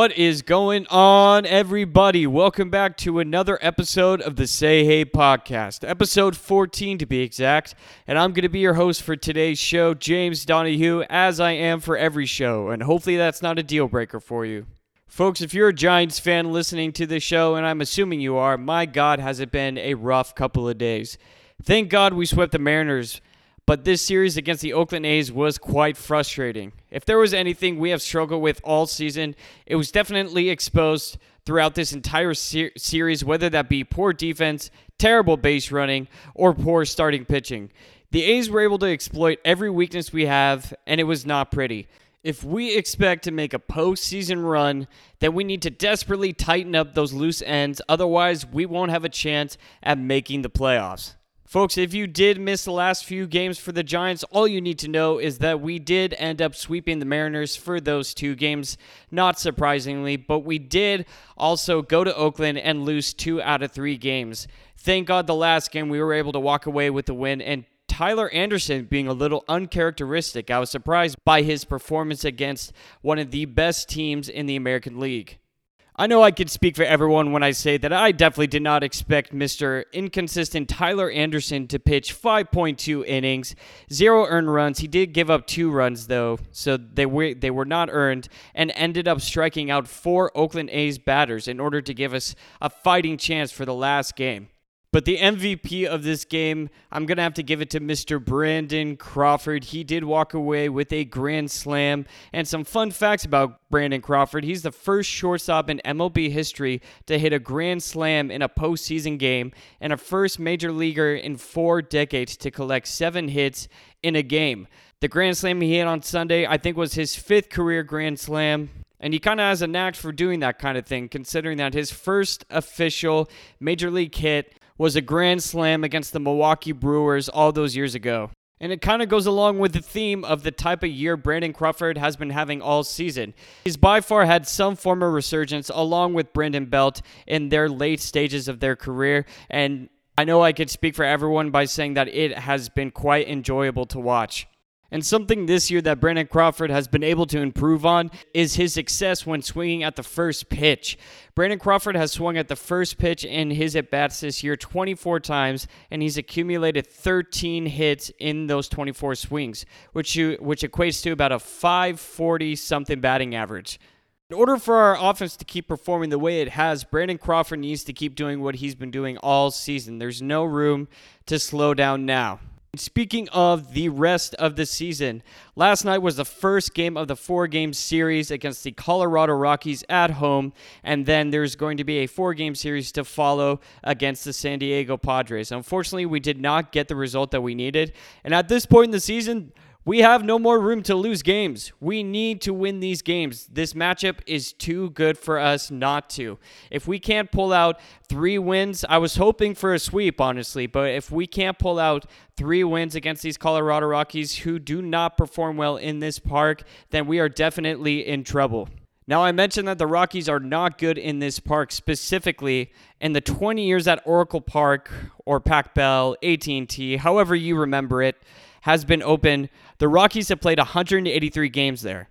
What is going on, everybody? Welcome back to another episode of the Say Hey podcast, episode 14 to be exact. And I'm going to be your host for today's show, James Donahue, as I am for every show. And hopefully that's not a deal breaker for you. Folks, if you're a Giants fan listening to this show, and I'm assuming you are, my God, has it been a rough couple of days. Thank God we swept the Mariners but this series against the Oakland A's was quite frustrating. If there was anything we have struggled with all season, it was definitely exposed throughout this entire ser- series, whether that be poor defense, terrible base running, or poor starting pitching. The A's were able to exploit every weakness we have, and it was not pretty. If we expect to make a postseason run, then we need to desperately tighten up those loose ends. Otherwise, we won't have a chance at making the playoffs. Folks, if you did miss the last few games for the Giants, all you need to know is that we did end up sweeping the Mariners for those two games, not surprisingly, but we did also go to Oakland and lose two out of three games. Thank God the last game we were able to walk away with the win and Tyler Anderson being a little uncharacteristic. I was surprised by his performance against one of the best teams in the American League. I know I could speak for everyone when I say that I definitely did not expect Mr. Inconsistent Tyler Anderson to pitch 5.2 innings, zero earned runs. He did give up two runs though, so they were they were not earned, and ended up striking out four Oakland A's batters in order to give us a fighting chance for the last game. But the MVP of this game, I'm going to have to give it to Mr. Brandon Crawford. He did walk away with a grand slam. And some fun facts about Brandon Crawford he's the first shortstop in MLB history to hit a grand slam in a postseason game, and a first major leaguer in four decades to collect seven hits in a game. The grand slam he hit on Sunday, I think, was his fifth career grand slam. And he kind of has a knack for doing that kind of thing, considering that his first official major league hit was a grand slam against the Milwaukee Brewers all those years ago. And it kind of goes along with the theme of the type of year Brandon Crawford has been having all season. He's by far had some form of resurgence along with Brandon Belt in their late stages of their career. And I know I could speak for everyone by saying that it has been quite enjoyable to watch. And something this year that Brandon Crawford has been able to improve on is his success when swinging at the first pitch. Brandon Crawford has swung at the first pitch in his at bats this year 24 times, and he's accumulated 13 hits in those 24 swings, which you, which equates to about a 540 something batting average. In order for our offense to keep performing the way it has, Brandon Crawford needs to keep doing what he's been doing all season. There's no room to slow down now. Speaking of the rest of the season, last night was the first game of the four game series against the Colorado Rockies at home, and then there's going to be a four game series to follow against the San Diego Padres. Unfortunately, we did not get the result that we needed, and at this point in the season, we have no more room to lose games. We need to win these games. This matchup is too good for us not to. If we can't pull out three wins, I was hoping for a sweep, honestly, but if we can't pull out three wins against these Colorado Rockies who do not perform well in this park, then we are definitely in trouble. Now, I mentioned that the Rockies are not good in this park specifically, in the 20 years at Oracle Park or Pac Bell, AT&T, however you remember it, has been open. The Rockies have played 183 games there.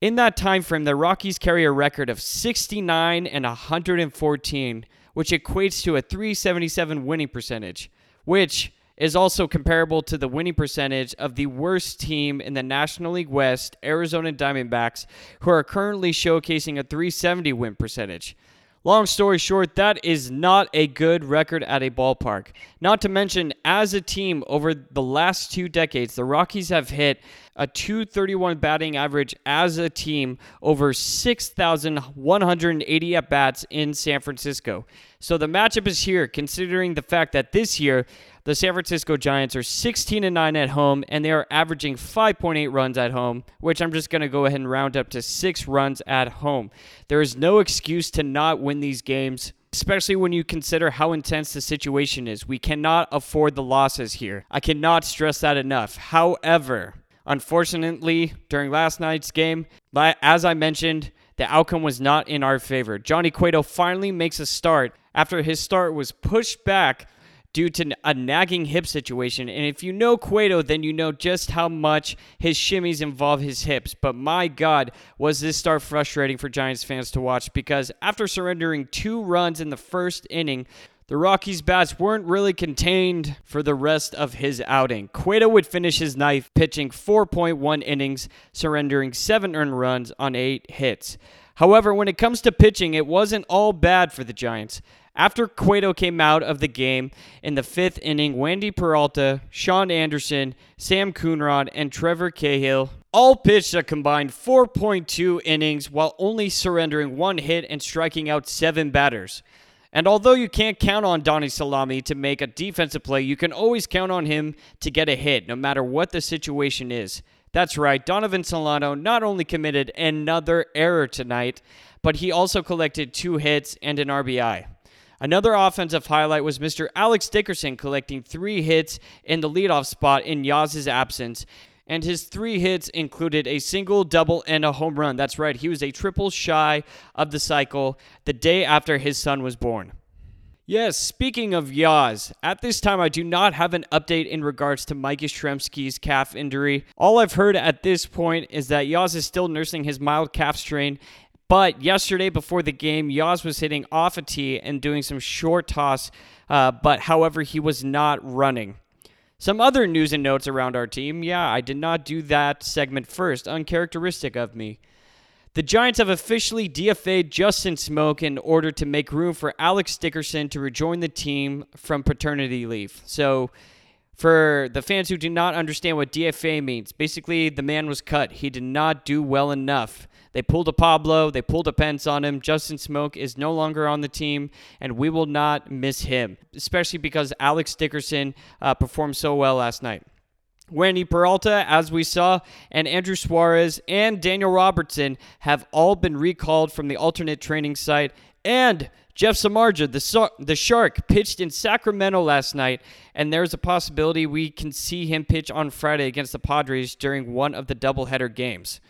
In that time frame, the Rockies carry a record of 69 and 114, which equates to a 377 winning percentage, which is also comparable to the winning percentage of the worst team in the National League West, Arizona Diamondbacks, who are currently showcasing a 370 win percentage. Long story short, that is not a good record at a ballpark. Not to mention, as a team over the last two decades, the Rockies have hit a 231 batting average as a team over 6,180 at bats in San Francisco. So the matchup is here, considering the fact that this year the San Francisco Giants are 16 and 9 at home and they are averaging 5.8 runs at home, which I'm just going to go ahead and round up to 6 runs at home. There is no excuse to not win these games especially when you consider how intense the situation is. We cannot afford the losses here. I cannot stress that enough. However, unfortunately, during last night's game, as I mentioned, the outcome was not in our favor. Johnny Cueto finally makes a start after his start was pushed back due to a nagging hip situation. And if you know Cueto, then you know just how much his shimmies involve his hips. But my God, was this start frustrating for Giants fans to watch because after surrendering two runs in the first inning, the Rockies' bats weren't really contained for the rest of his outing. Cueto would finish his night pitching 4.1 innings, surrendering seven earned runs on eight hits. However, when it comes to pitching, it wasn't all bad for the Giants. After Cueto came out of the game in the fifth inning, Wandy Peralta, Shaun Anderson, Sam Coonrod, and Trevor Cahill all pitched a combined 4.2 innings while only surrendering one hit and striking out seven batters. And although you can't count on Donnie Salami to make a defensive play, you can always count on him to get a hit, no matter what the situation is. That's right, Donovan Solano not only committed another error tonight, but he also collected two hits and an RBI. Another offensive highlight was Mr. Alex Dickerson collecting three hits in the leadoff spot in Yaz's absence. And his three hits included a single, double, and a home run. That's right, he was a triple shy of the cycle the day after his son was born. Yes, speaking of Yaz, at this time I do not have an update in regards to Mike Yastrzemski's calf injury. All I've heard at this point is that Yaz is still nursing his mild calf strain but yesterday before the game, Yaz was hitting off a tee and doing some short toss, uh, but however, he was not running. Some other news and notes around our team. Yeah, I did not do that segment first, uncharacteristic of me. The Giants have officially DFA'd Justin Smoak in order to make room for Alex Dickerson to rejoin the team from paternity leave. So, for the fans who do not understand what DFA means, basically the man was cut. He did not do well enough. They pulled a Pablo, they pulled a Pence on him. Justin Smoak is no longer on the team, and we will not miss him, especially because Alex Dickerson uh, performed so well last night. Wandy Peralta, as we saw, and Andrew Suarez and Daniel Robertson have all been recalled from the alternate training site. And Jeff Samardzija, the, the Shark, pitched in Sacramento last night, and there's a possibility we can see him pitch on Friday against the Padres during one of the doubleheader games.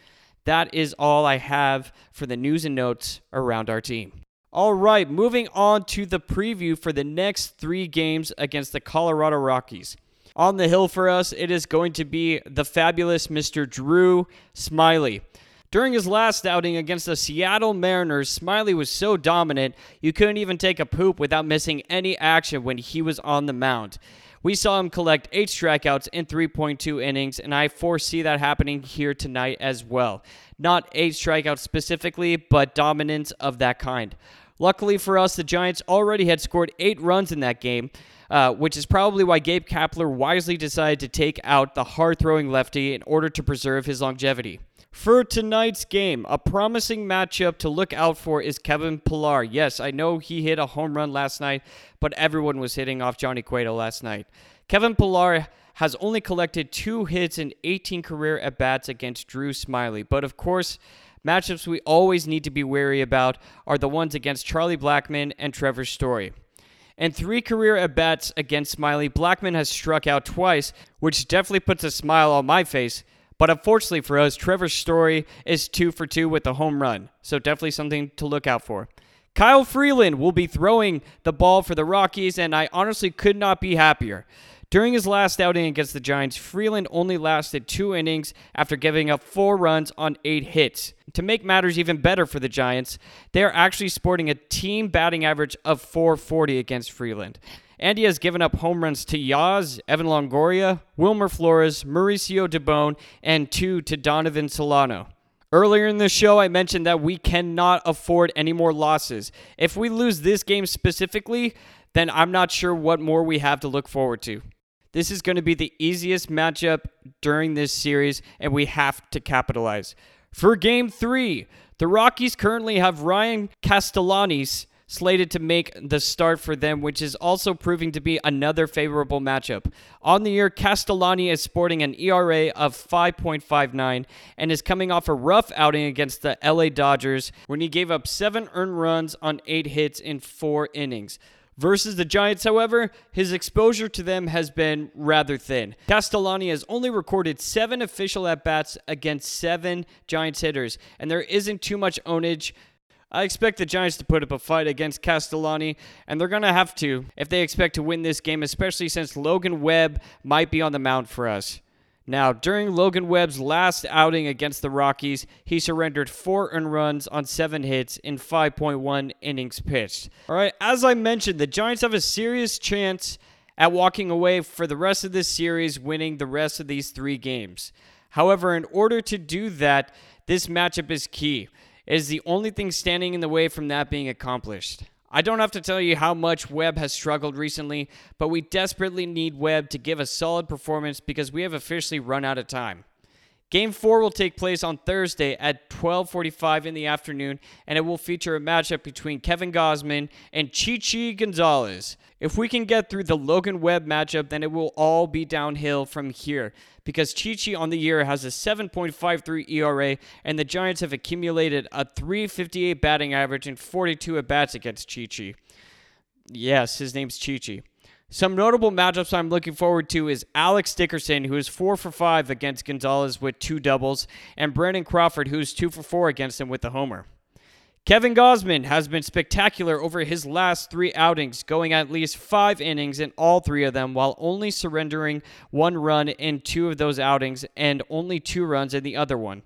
That is all I have for the news and notes around our team. All right, moving on to the preview for the next three games against the Colorado Rockies. On the hill for us, it is going to be the fabulous Mr. Drew Smyly. During his last outing against the Seattle Mariners, Smyly was so dominant you couldn't even take a poop without missing any action when he was on the mound. We saw him collect eight strikeouts in 3.2 innings, and I foresee that happening here tonight as well. Not eight strikeouts specifically, but dominance of that kind. Luckily for us, the Giants already had scored eight runs in that game, uh, which is probably why Gabe Kapler wisely decided to take out the hard throwing lefty in order to preserve his longevity. For tonight's game, a promising matchup to look out for is Kevin Pillar. Yes, I know he hit a home run last night, but everyone was hitting off Johnny Cueto last night. Kevin Pillar has only collected two hits in 18 career at bats against Drew Smyly. But of course, matchups we always need to be wary about are the ones against Charlie Blackmon and Trevor Story. And three career at bats against Smyly, Blackmon has struck out twice, which definitely puts a smile on my face but unfortunately for us, Trevor Story is two for two with a home run. So definitely something to look out for. Kyle Freeland will be throwing the ball for the Rockies, and I honestly could not be happier. During his last outing against the Giants, Freeland only lasted two innings after giving up four runs on eight hits. To make matters even better for the Giants, they are actually sporting a team batting average of 440 against Freeland. And he has given up home runs to Yaz, Evan Longoria, Wilmer Flores, Mauricio Dubon, and two to Donovan Solano. Earlier in the show, I mentioned that we cannot afford any more losses. If we lose this game specifically, then I'm not sure what more we have to look forward to. This is going to be the easiest matchup during this series, and we have to capitalize. For game three, the Rockies currently have Ryan Castellanos slated to make the start for them, which is also proving to be another favorable matchup. On the year, Castellani is sporting an ERA of 5.59 and is coming off a rough outing against the LA Dodgers when he gave up seven earned runs on eight hits in four innings. Versus the Giants, however, his exposure to them has been rather thin. Castellani has only recorded seven official at bats against seven Giants hitters, and there isn't too much ownage. I expect the Giants to put up a fight against Castellani, and they're going to have to if they expect to win this game, especially since Logan Webb might be on the mound for us. Now, during Logan Webb's last outing against the Rockies, he surrendered four earned runs on seven hits in 5.1 innings pitched. All right, as I mentioned, the Giants have a serious chance at walking away for the rest of this series, winning the rest of these three games. However, in order to do that, this matchup is key. It is the only thing standing in the way from that being accomplished. I don't have to tell you how much Webb has struggled recently, but we desperately need Webb to give a solid performance because we have officially run out of time. Game 4 will take place on Thursday at 12:45 in the afternoon and it will feature a matchup between Kevin Gausman and Chichi Gonzalez. If we can get through the Logan Webb matchup, then it will all be downhill from here because Chichi on the year has a 7.53 ERA and the Giants have accumulated a 358 batting average and 42 at bats against Chichi. Yes, his name's Chichi. Some notable matchups I'm looking forward to is Alex Dickerson, who is 4 for 5 against Gonzalez with two doubles, and Brandon Crawford, who's 2 for 4 against him with a homer. Kevin Gausman has been spectacular over his last three outings, going at least five innings in all three of them, while only surrendering one run in two of those outings and only two runs in the other one.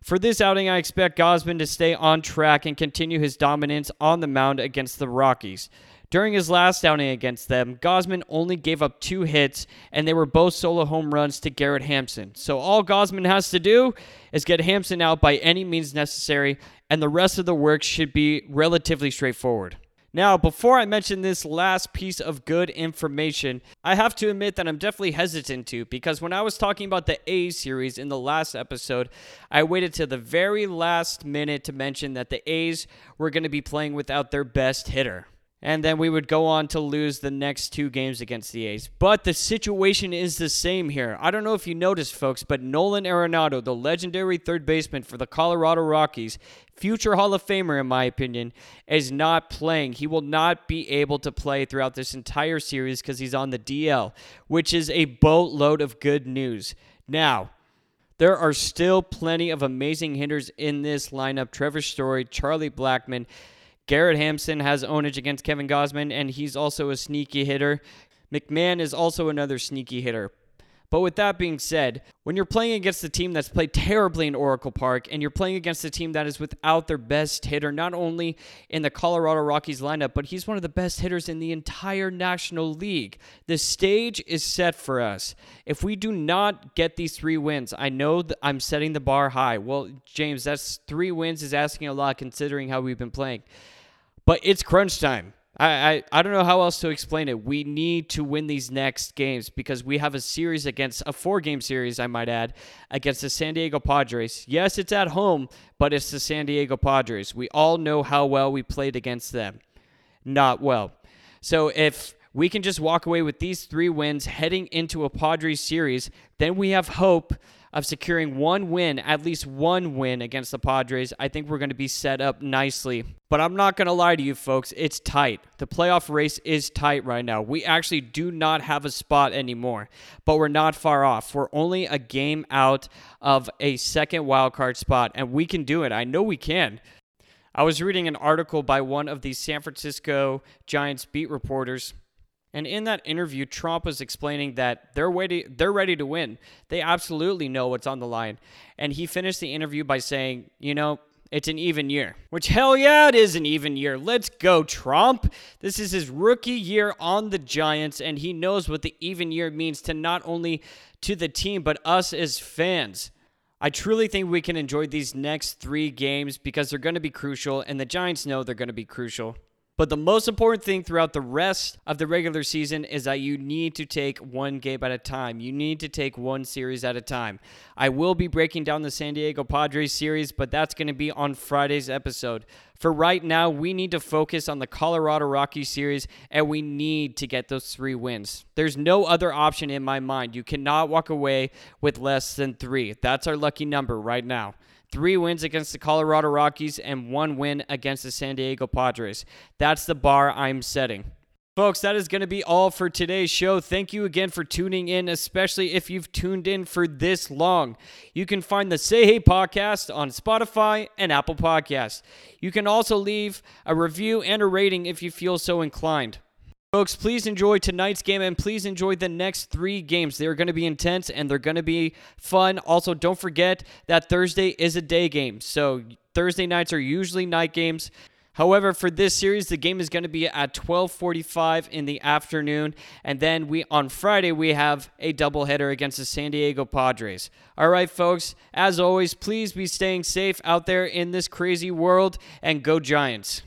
For this outing, I expect Gausman to stay on track and continue his dominance on the mound against the Rockies. During his last outing against them, Gausman only gave up two hits, and they were both solo home runs to Garrett Hampson. So all Gausman has to do is get Hampson out by any means necessary, and the rest of the work should be relatively straightforward. Now, before I mention this last piece of good information, I have to admit that I'm definitely hesitant to because when I was talking about the A series in the last episode, I waited to the very last minute to mention that the A's were going to be playing without their best hitter and then we would go on to lose the next two games against the A's. But the situation is the same here. I don't know if you noticed, folks, but Nolan Arenado, the legendary third baseman for the Colorado Rockies, future Hall of Famer, in my opinion, is not playing. He will not be able to play throughout this entire series because he's on the DL, which is a boatload of good news. Now, there are still plenty of amazing hitters in this lineup Trevor Story, Charlie Blackmon. Garrett Hampson has ownage against Kevin Gausman, and he's also a sneaky hitter. McMahon is also another sneaky hitter. But with that being said, when you're playing against a team that's played terribly in Oracle Park and you're playing against a team that is without their best hitter, not only in the Colorado Rockies lineup, but he's one of the best hitters in the entire National League, the stage is set for us. If we do not get these three wins, I know I'm setting the bar high. Well, James, that's three wins is asking a lot considering how we've been playing. But it's crunch time. I, I, I don't know how else to explain it. We need to win these next games because we have a series against a four game series, I might add, against the San Diego Padres. Yes, it's at home, but it's the San Diego Padres. We all know how well we played against them. Not well. So if we can just walk away with these three wins heading into a Padres series, then we have hope of securing one win, at least one win against the Padres, I think we're going to be set up nicely. But I'm not going to lie to you, folks. It's tight. The playoff race is tight right now. We actually do not have a spot anymore, but we're not far off. We're only a game out of a second wildcard spot, and we can do it. I know we can. I was reading an article by one of the San Francisco Giants beat reporters And in that interview, Tromp was explaining that they're ready, they're ready to win. They absolutely know what's on the line. And he finished the interview by saying, you know, it's an even year. Which, hell yeah, it is an even year. Let's go, Tromp. This is his rookie year on the Giants, and he knows what the even year means to not only to the team, but us as fans. I truly think we can enjoy these next three games because they're going to be crucial, and the Giants know they're going to be crucial. But the most important thing throughout the rest of the regular season is that you need to take one game at a time. You need to take one series at a time. I will be breaking down the San Diego Padres series, but that's going to be on Friday's episode. For right now, we need to focus on the Colorado Rockies series and we need to get those three wins. There's no other option in my mind. You cannot walk away with less than three. That's our lucky number right now three wins against the Colorado Rockies, and one win against the San Diego Padres. That's the bar I'm setting. Folks, that is going to be all for today's show. Thank you again for tuning in, especially if you've tuned in for this long. You can find the Say Hey podcast on Spotify and Apple Podcasts. You can also leave a review and a rating if you feel so inclined. Folks, please enjoy tonight's game and please enjoy the next three games. They're going to be intense and they're going to be fun. Also, don't forget that Thursday is a day game. So, Thursday nights are usually night games. However, for this series, the game is going to be at 12:45 in the afternoon, and then we on Friday we have a doubleheader against the San Diego Padres. All right, folks. As always, please be staying safe out there in this crazy world, and go Giants.